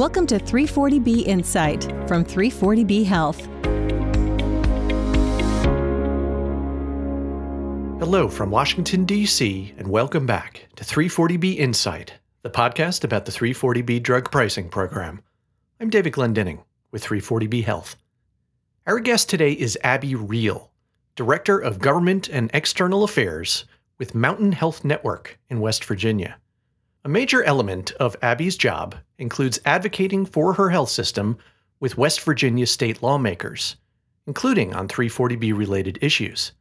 Welcome to 340B Insight from 340B Health. Hello from Washington, D.C., and welcome back to 340B Insight, the podcast about the 340B drug pricing program. I'm David Glendinning with 340B Health. Our guest today is Abby Riehl, Director of Government and External Affairs with Mountain Health Network in West Virginia. A major element of Abby's job includes advocating for her health system with West Virginia state lawmakers, including on 340B related issues.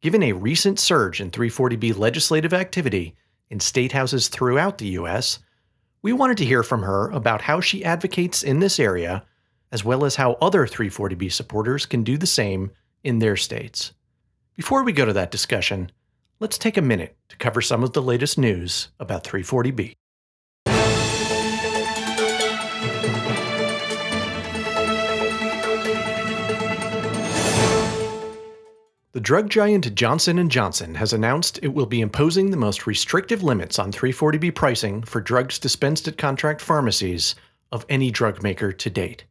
Given a recent surge in 340B legislative activity in state houses throughout the U.S., we wanted to hear from her about how she advocates in this area, as well as how other 340B supporters can do the same in their states. Before we go to that discussion, let's take a minute to cover some of the latest news about 340B. The drug giant Johnson & Johnson has announced it will be imposing the most restrictive limits on 340B pricing for drugs dispensed at contract pharmacies of any drug maker to date.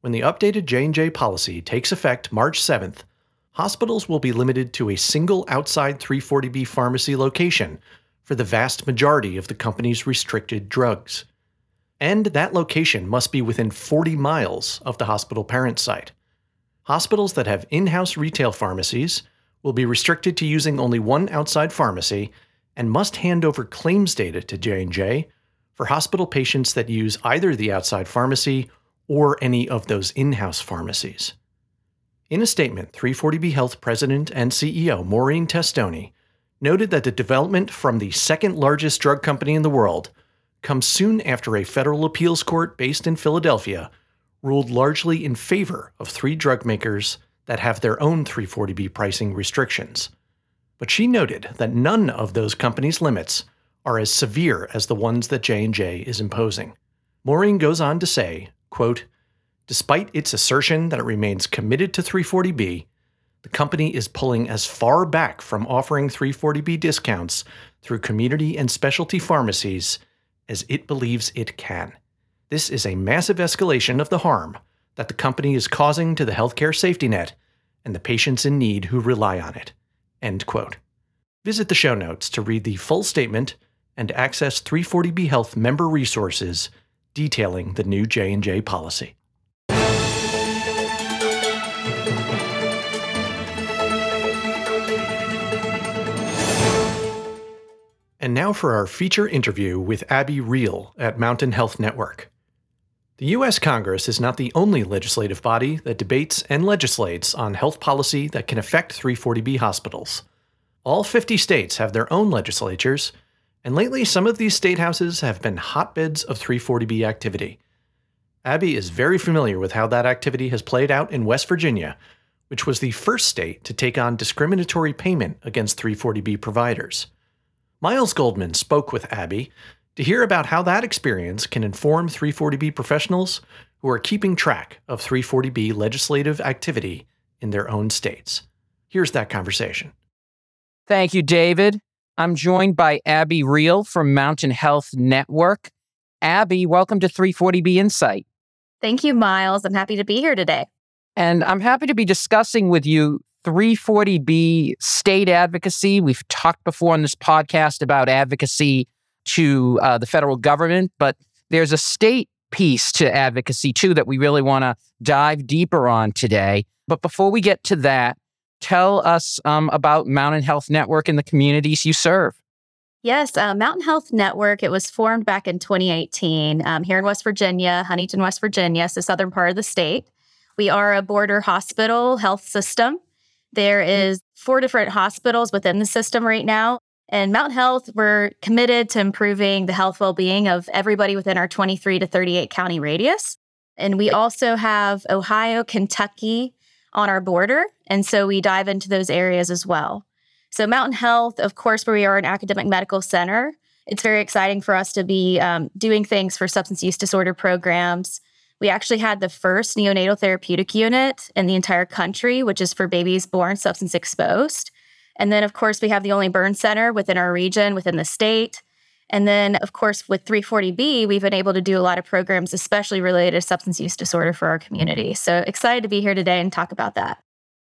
When the updated J&J policy takes effect March 7th, hospitals will be limited to a single outside 340B pharmacy location for the vast majority of the company's restricted drugs. And that location must be within 40 miles of the hospital parent site. Hospitals that have in house retail pharmacies will be restricted to using only one outside pharmacy and must hand over claims data to J&J for hospital patients that use either the outside pharmacy or any of those in-house pharmacies. In a statement, 340B Health President and CEO Maureen Testoni noted that the development from the second largest drug company in the world comes soon after a federal appeals court based in Philadelphia ruled largely in favor of three drug makers that have their own 340B pricing restrictions. But she noted that none of those companies' limits are as severe as the ones that J&J is imposing. Maureen goes on to say, quote, Despite its assertion that it remains committed to 340B, the company is pulling as far back from offering 340B discounts through community and specialty pharmacies as it believes it can. This is a massive escalation of the harm that the company is causing to the healthcare safety net and the patients in need who rely on it. End quote. Visit the show notes to read the full statement and access 340B Health member resources detailing the new J&J policy. And now for our feature interview with Abby Riehl at Mountain Health Network. The U.S. Congress is not the only legislative body that debates and legislates on health policy that can affect 340B hospitals. All 50 states have their own legislatures, and lately some of these state houses have been hotbeds of 340B activity. Abby is very familiar with how that activity has played out in West Virginia, which was the first state to take on discriminatory payment against 340B providers. Miles Goldman spoke with Abby to hear about how that experience can inform 340B professionals who are keeping track of 340B legislative activity in their own states. Here's that conversation. Thank you, David. I'm joined by Abby Riehl from Mountain Health Network. Abby, welcome to 340B Insight. Thank you, Miles. I'm happy to be here today. And I'm happy to be discussing with you 340B state advocacy. We've talked before on this podcast about advocacy to uh, the federal government, but there's a state piece to advocacy too that we really want to dive deeper on today. But before we get to that, tell us um, about Mountain Health Network and the communities you serve. Yes, uh, Mountain Health Network. It was formed back in 2018 um, here in West Virginia, Huntington, West Virginia, so the southern part of the state. We are a border hospital health system there mm-hmm. four different hospitals within the system right now. And Mountain Health, we're committed to improving the health well-being of everybody within our 23 to 38 county radius. And we also have Ohio, Kentucky on our border. And so we dive into those areas as well. So, Mountain Health, of course, where we are an academic medical center, it's very exciting for us to be um, doing things for substance use disorder programs, we actually had the first neonatal therapeutic unit in the entire country, which is for babies born substance exposed. And then, of course, we have the only burn center within our region, within the state. And then, of course, with 340B, we've been able to do a lot of programs, especially related to substance use disorder for our community. So excited to be here today and talk about that.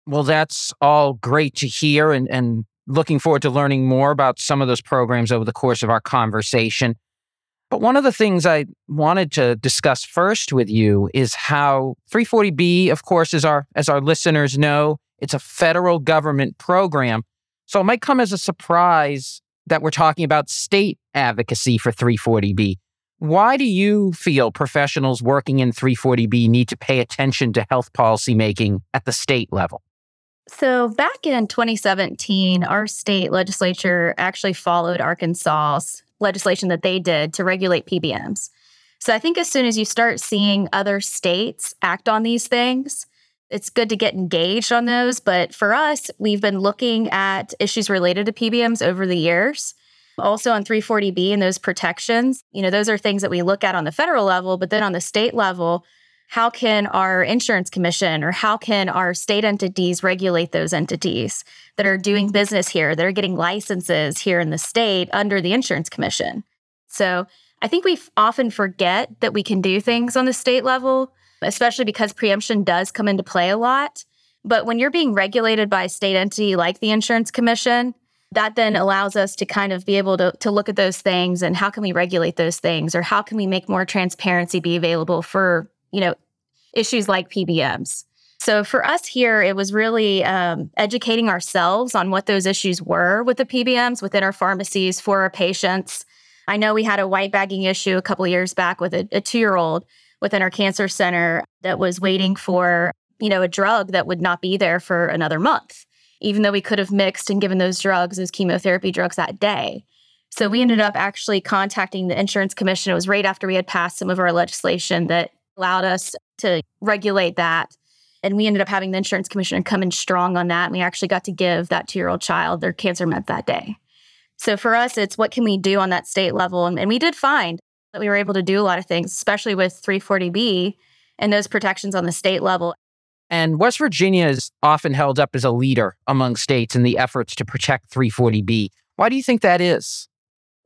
Well, that's all great to hear and, and looking forward to learning more about some of those programs over the course of our conversation. But one of the things I wanted to discuss first with you is how 340B, of course, as our as our listeners know, it's a federal government program. So it might come as a surprise that we're talking about state advocacy for 340B. Why do you feel professionals working in 340B need to pay attention to health policy making at the state level? So, back in 2017, our state legislature actually followed Arkansas's legislation that they did to regulate PBMs. So, I think as soon as you start seeing other states act on these things, it's good to get engaged on those. But for us, we've been looking at issues related to PBMs over the years. Also on 340B and those protections, you know, those are things that we look at on the federal level, but then on the state level, how can our insurance commission or how can our state entities regulate those entities that are doing mm-hmm. business here, that are getting licenses here in the state under the insurance commission? So I think we often forget that we can do things on the state level especially because preemption does come into play a lot. But when you're being regulated by a state entity like the insurance commission, that then mm-hmm. allows us to kind of be able to, to look at those things and how can we regulate those things or how can we make more transparency be available for, you know, issues like PBMs. So for us here, it was really um, educating ourselves on what those issues were with the PBMs within our pharmacies for our patients. I know we had a white bagging issue a couple years back with a, a two year old within our cancer center that was waiting for, you know, a drug that would not be there for another month, even though we could have mixed and given those drugs, those chemotherapy drugs that day. So we ended up actually contacting the insurance commission. It was right after we had passed some of our legislation that allowed us to regulate that. And we ended up having the insurance commissioner come in strong on that. And we actually got to give that two year old child their cancer med that day. So for us, it's what can we do on that state level? And, and we did find that we were able to do a lot of things, especially with 340B and those protections on the state level. And West Virginia is often held up as a leader among states in the efforts to protect 340B. Why do you think that is?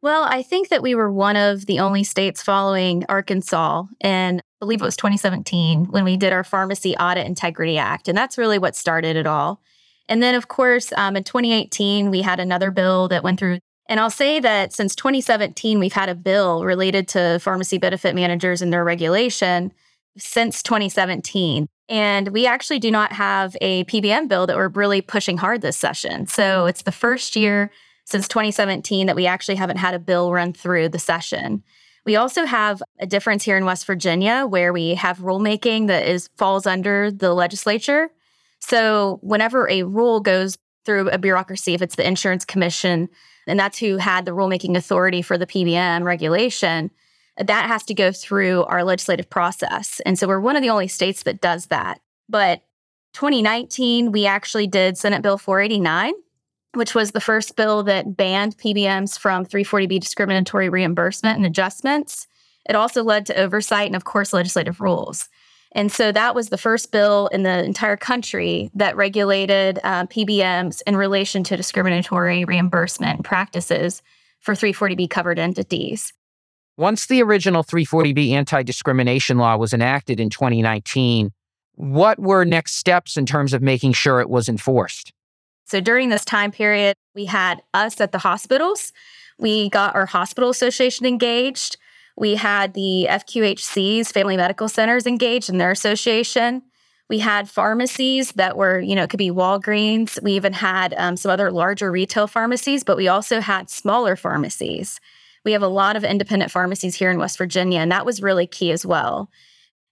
Well, I think that we were one of the only states following Arkansas, and believe it was 2017 when we did our Pharmacy Audit Integrity Act. And that's really what started it all. And then, of course, um, in 2018, we had another bill that went through and I'll say that since 2017, we've had a bill related to pharmacy benefit managers and their regulation since 2017. And we actually do not have a PBM bill that we're really pushing hard this session. So it's the first year since 2017 that we actually haven't had a bill run through the session. We also have a difference here in West Virginia where we have rulemaking that is falls under the legislature. So whenever a rule goes through a bureaucracy, if it's the insurance commission, and that's who had the rulemaking authority for the PBM regulation, that has to go through our legislative process. And so we're one of the only states that does that. But 2019, we actually did Senate Bill 489, which was the first bill that banned PBMs from 340B discriminatory reimbursement and adjustments. It also led to oversight and, of course, legislative rules. And so that was the first bill in the entire country that regulated uh, PBMs in relation to discriminatory reimbursement practices for 340B covered entities. Once the original 340B anti discrimination law was enacted in 2019, what were next steps in terms of making sure it was enforced? So during this time period, we had us at the hospitals. We got our hospital association engaged. We had the FQHCs, Family Medical Centers, engaged in their association. We had pharmacies that were, you know, it could be Walgreens. We even had um, some other larger retail pharmacies, but we also had smaller pharmacies. We have a lot of independent pharmacies here in West Virginia, and that was really key as well.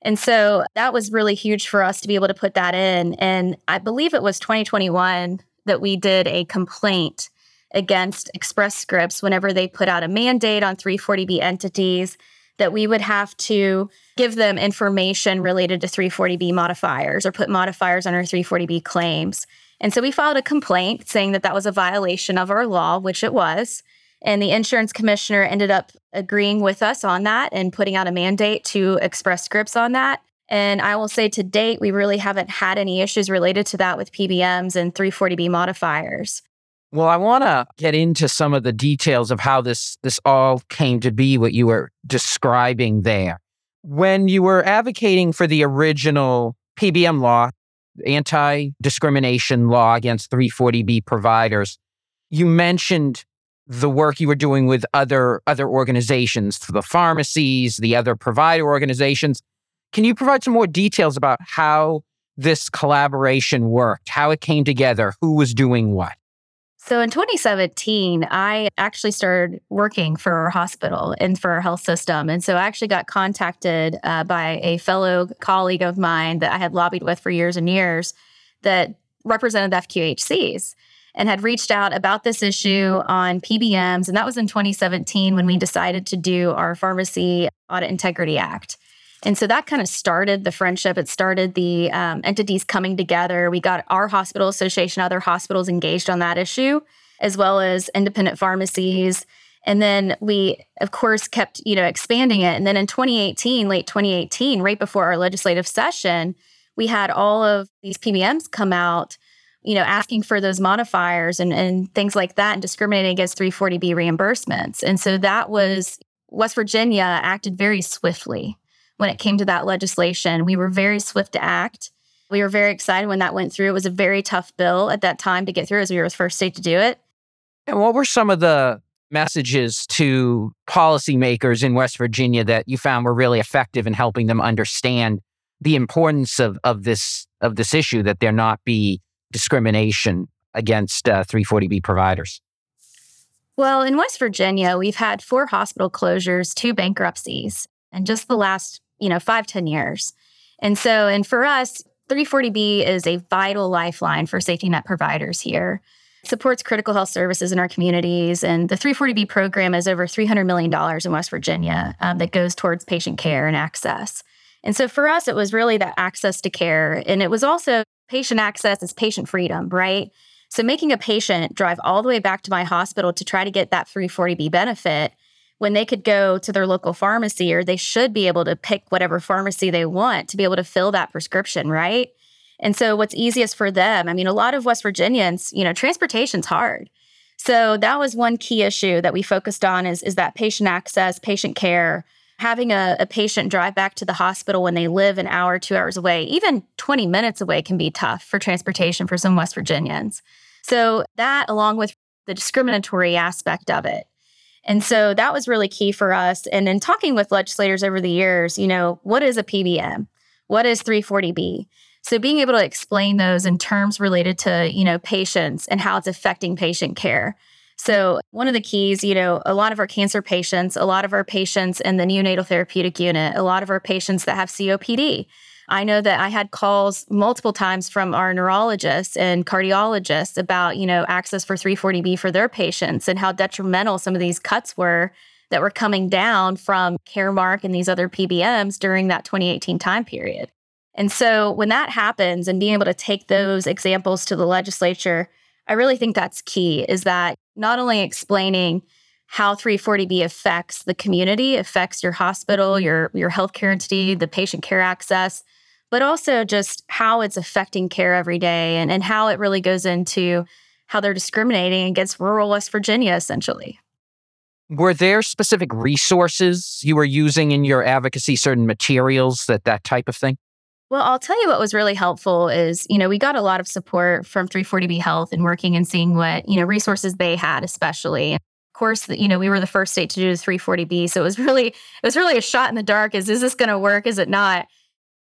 And so that was really huge for us to be able to put that in. And I believe it was 2021 that we did a complaint against Express Scripts whenever they put out a mandate on 340B entities that we would have to give them information related to 340B modifiers or put modifiers on our 340B claims. And so we filed a complaint saying that that was a violation of our law, which it was. And the insurance commissioner ended up agreeing with us on that and putting out a mandate to Express Scripts on that. And I will say to date, we really haven't had any issues related to that with PBMs and 340B modifiers. Well, I want to get into some of the details of how this this all came to be what you were describing there. When you were advocating for the original PBM law, anti-discrimination law against 340B providers, you mentioned the work you were doing with other other organizations, the pharmacies, the other provider organizations. Can you provide some more details about how this collaboration worked, how it came together, who was doing what? So in 2017, I actually started working for our hospital and for our health system. And so I actually got contacted uh, by a fellow colleague of mine that I had lobbied with for years and years that represented the FQHCs and had reached out about this issue on PBMs. And that was in 2017 when we decided to do our Pharmacy Audit Integrity Act. And so that kind of started the friendship. It started the um, entities coming together. We got our hospital association, other hospitals engaged on that issue, as well as independent pharmacies. And then we, of course, kept you know expanding it. And then in 2018, late 2018, right before our legislative session, we had all of these PBMs come out, you know, asking for those modifiers and, and things like that, and discriminating against 340B reimbursements. And so that was West Virginia acted very swiftly when it came to that legislation. We were very swift to act. We were very excited when that went through. It was a very tough bill at that time to get through as we were the first state to do it. And what were some of the messages to policymakers in West Virginia that you found were really effective in helping them understand the importance of, of this of this issue that there not be discrimination against uh, 340B providers? Well, in West Virginia, we've had four hospital closures, two bankruptcies, and just the last you know, five ten years. And so, and for us, 340B is a vital lifeline for safety net providers here. Supports critical health services in our communities. And the 340B program is over $300 million in West Virginia um, that goes towards patient care and access. And so for us, it was really that access to care. And it was also patient access is patient freedom, right? So making a patient drive all the way back to my hospital to try to get that 340B benefit when they could go to their local pharmacy or they should be able to pick whatever pharmacy they want to be able to fill that prescription, right? And so what's easiest for them? I mean, a lot of West Virginians, you know, transportation's hard. So that was one key issue that we focused on is, is that patient access, patient care, having a, a patient drive back to the hospital when they live an hour, two hours away, even 20 minutes away can be tough for transportation for some West Virginians. So that along with the discriminatory aspect of it, and so that was really key for us. And in talking with legislators over the years, you know, what is a PBM? What is 340B? So being able to explain those in terms related to, you know, patients and how it's affecting patient care. So one of the keys, you know, a lot of our cancer patients, a lot of our patients in the neonatal therapeutic unit, a lot of our patients that have COPD, I know that I had calls multiple times from our neurologists and cardiologists about, you know, access for 340B for their patients and how detrimental some of these cuts were that were coming down from Caremark and these other PBMs during that 2018 time period. And so when that happens and being able to take those examples to the legislature, I really think that's key is that not only explaining how 340B affects the community, affects your hospital, your your healthcare entity, the patient care access, but also just how it's affecting care every day and, and how it really goes into how they're discriminating against rural West Virginia, essentially. Were there specific resources you were using in your advocacy, certain materials, that that type of thing? Well, I'll tell you what was really helpful is, you know, we got a lot of support from 340B Health and working and seeing what, you know, resources they had, especially. Of course, you know, we were the first state to do the 340B. So it was really, it was really a shot in the dark is, is this going to work? Is it not?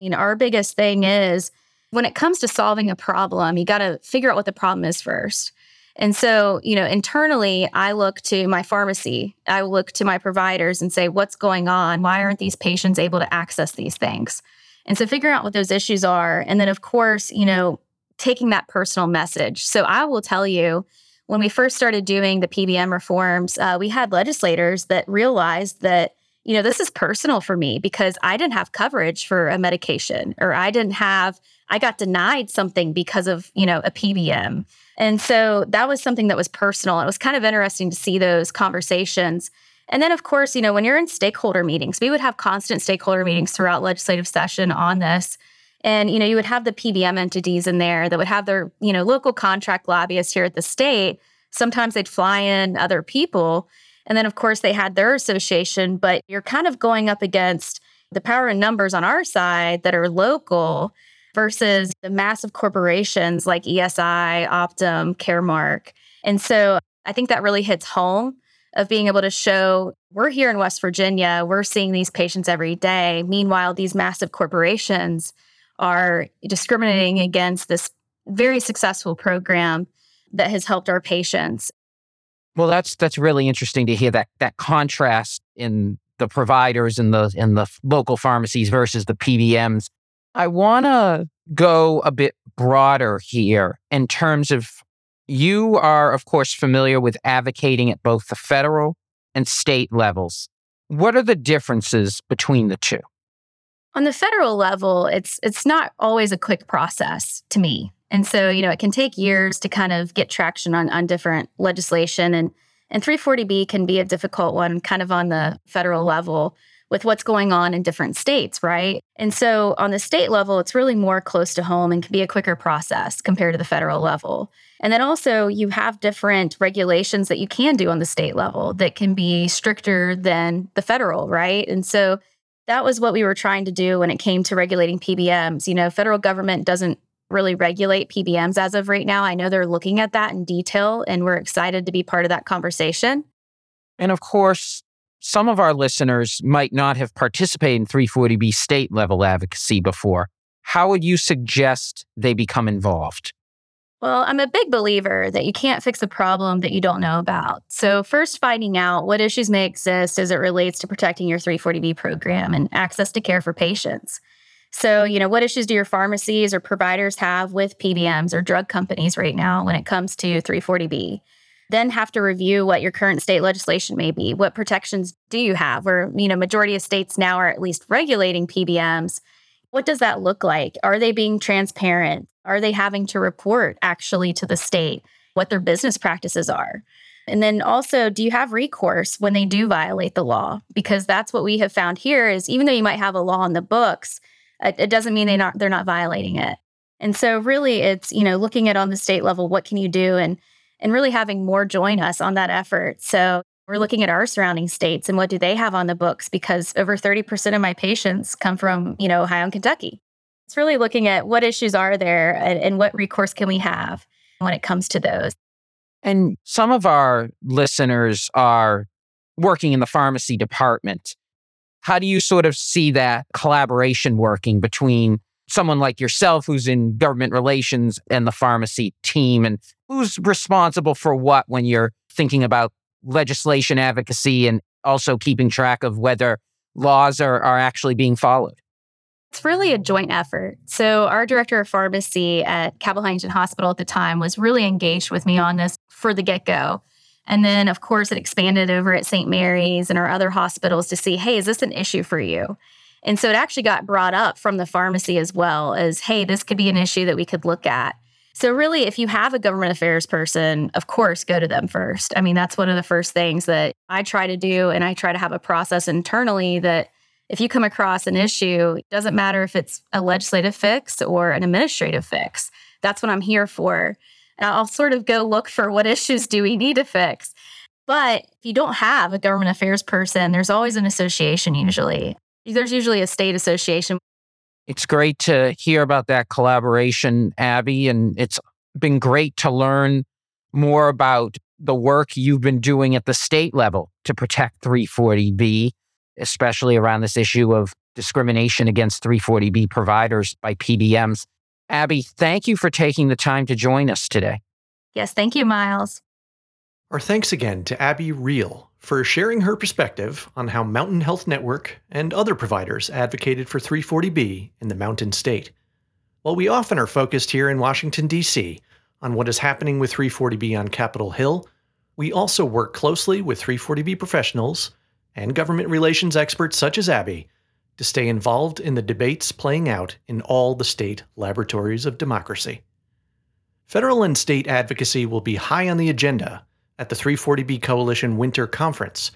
You know, our biggest thing is when it comes to solving a problem, you got to figure out what the problem is first. And so, you know, internally, I look to my pharmacy, I look to my providers and say, what's going on? Why aren't these patients able to access these things? And so, figuring out what those issues are. And then, of course, you know, taking that personal message. So, I will tell you, when we first started doing the PBM reforms, uh, we had legislators that realized that you know, this is personal for me because I didn't have coverage for a medication or I didn't have, I got denied something because of, you know, a PBM. And so that was something that was personal. It was kind of interesting to see those conversations. And then, of course, you know, when you're in stakeholder meetings, we would have constant stakeholder meetings throughout legislative session on this. And, you know, you would have the PBM entities in there that would have their, you know, local contract lobbyists here at the state Sometimes they'd fly in other people. And then, of course, they had their association, but you're kind of going up against the power and numbers on our side that are local versus the massive corporations like ESI, Optum, Caremark. And so I think that really hits home of being able to show we're here in West Virginia, we're seeing these patients every day. Meanwhile, these massive corporations are discriminating against this very successful program that has helped our patients. Well, that's that's really interesting to hear that that contrast in the providers and the in the local pharmacies versus the PBMs. I want to go a bit broader here in terms of you are, of course, familiar with advocating at both the federal and state levels. What are the differences between the two? On the federal level, it's it's not always a quick process to me. And so, you know, it can take years to kind of get traction on, on different legislation and and 340B can be a difficult one kind of on the federal level with what's going on in different states, right? And so on the state level, it's really more close to home and can be a quicker process compared to the federal level. And then also, you have different regulations that you can do on the state level that can be stricter than the federal, right? And so that was what we were trying to do when it came to regulating PBMs. You know, federal government doesn't really regulate PBMs as of right now. I know they're looking at that in detail, and we're excited to be part of that conversation. And of course, some of our listeners might not have participated in 340B state level advocacy before. How would you suggest they become involved? Well, I'm a big believer that you can't fix a problem that you don't know about. So, first, finding out what issues may exist as it relates to protecting your 340B program and access to care for patients. So, you know, what issues do your pharmacies or providers have with PBMs or drug companies right now when it comes to 340B? then have to review what your current state legislation may be. What protections do you have? Where, you know, majority of states now are at least regulating PBMs. What does that look like? Are they being transparent? Are they having to report actually to the state what their business practices are? And then also, do you have recourse when they do violate the law? Because that's what we have found here is even though you might have a law in the books, it doesn't mean they not they're not violating it. And so really it's, you know, looking at on the state level, what can you do? And and really having more join us on that effort. So we're looking at our surrounding states and what do they have on the books because over 30% of my patients come from, you know, Ohio and Kentucky. It's really looking at what issues are there and, and what recourse can we have when it comes to those. And some of our listeners are working in the pharmacy department. How do you sort of see that collaboration working between someone like yourself who's in government relations and the pharmacy team and who's responsible for what when you're thinking about legislation advocacy and also keeping track of whether laws are, are actually being followed? It's really a joint effort. So, our director of pharmacy at Cabell Huntington Hospital at the time was really engaged with me on this for the get go. And then, of course, it expanded over at St. Mary's and our other hospitals to see hey, is this an issue for you? And so it actually got brought up from the pharmacy as well as hey, this could be an issue that we could look at. So, really, if you have a government affairs person, of course, go to them first. I mean, that's one of the first things that I try to do. And I try to have a process internally that if you come across an issue, it doesn't matter if it's a legislative fix or an administrative fix. That's what I'm here for. I'll sort of go look for what issues do we need to fix. But if you don't have a government affairs person, there's always an association usually. There's usually a state association it's great to hear about that collaboration, Abby, and it's been great to learn more about the work you've been doing at the state level to protect 340B, especially around this issue of discrimination against 340B providers by PBMs. Abby, thank you for taking the time to join us today. Yes, thank you, Miles. Our thanks again to Abby Riehl for sharing her perspective on how Mountain Health Network and other providers advocated for 340B in the Mountain State. While we often are focused here in Washington, D.C. on what is happening with 340B on Capitol Hill, we also work closely with 340B professionals and government relations experts such as Abby to stay involved in the debates playing out in all the state laboratories of democracy. Federal and state advocacy will be high on the agenda at the 340B Coalition Winter Conference,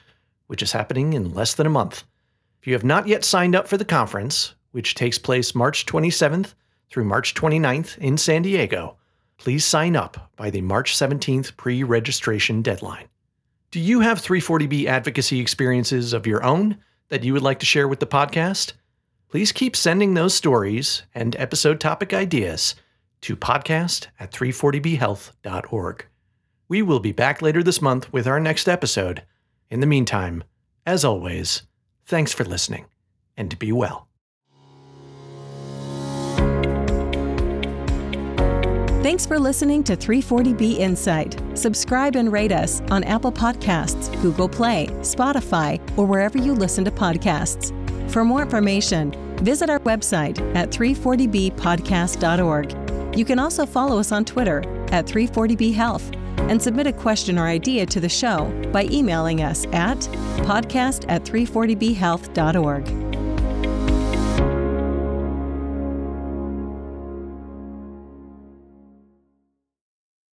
which is happening in less than a month. If you have not yet signed up for the conference, which takes place March 27th through March 29th in San Diego, please sign up by the March 17th pre registration deadline. Do you have 340B advocacy experiences of your own that you would like to share with the podcast? Please keep sending those stories and episode topic ideas to podcast at 340bhealth.org. We will be back later this month with our next episode. In the meantime, as always, thanks for listening and be well. Thanks for listening to 340B Insight. Subscribe and rate us on Apple Podcasts, Google Play, Spotify, or wherever you listen to podcasts. For more information, visit our website at 340bpodcast.org. You can also follow us on Twitter at 340B Health and submit a question or idea to the show by emailing us at podcast at 340bhealth.org.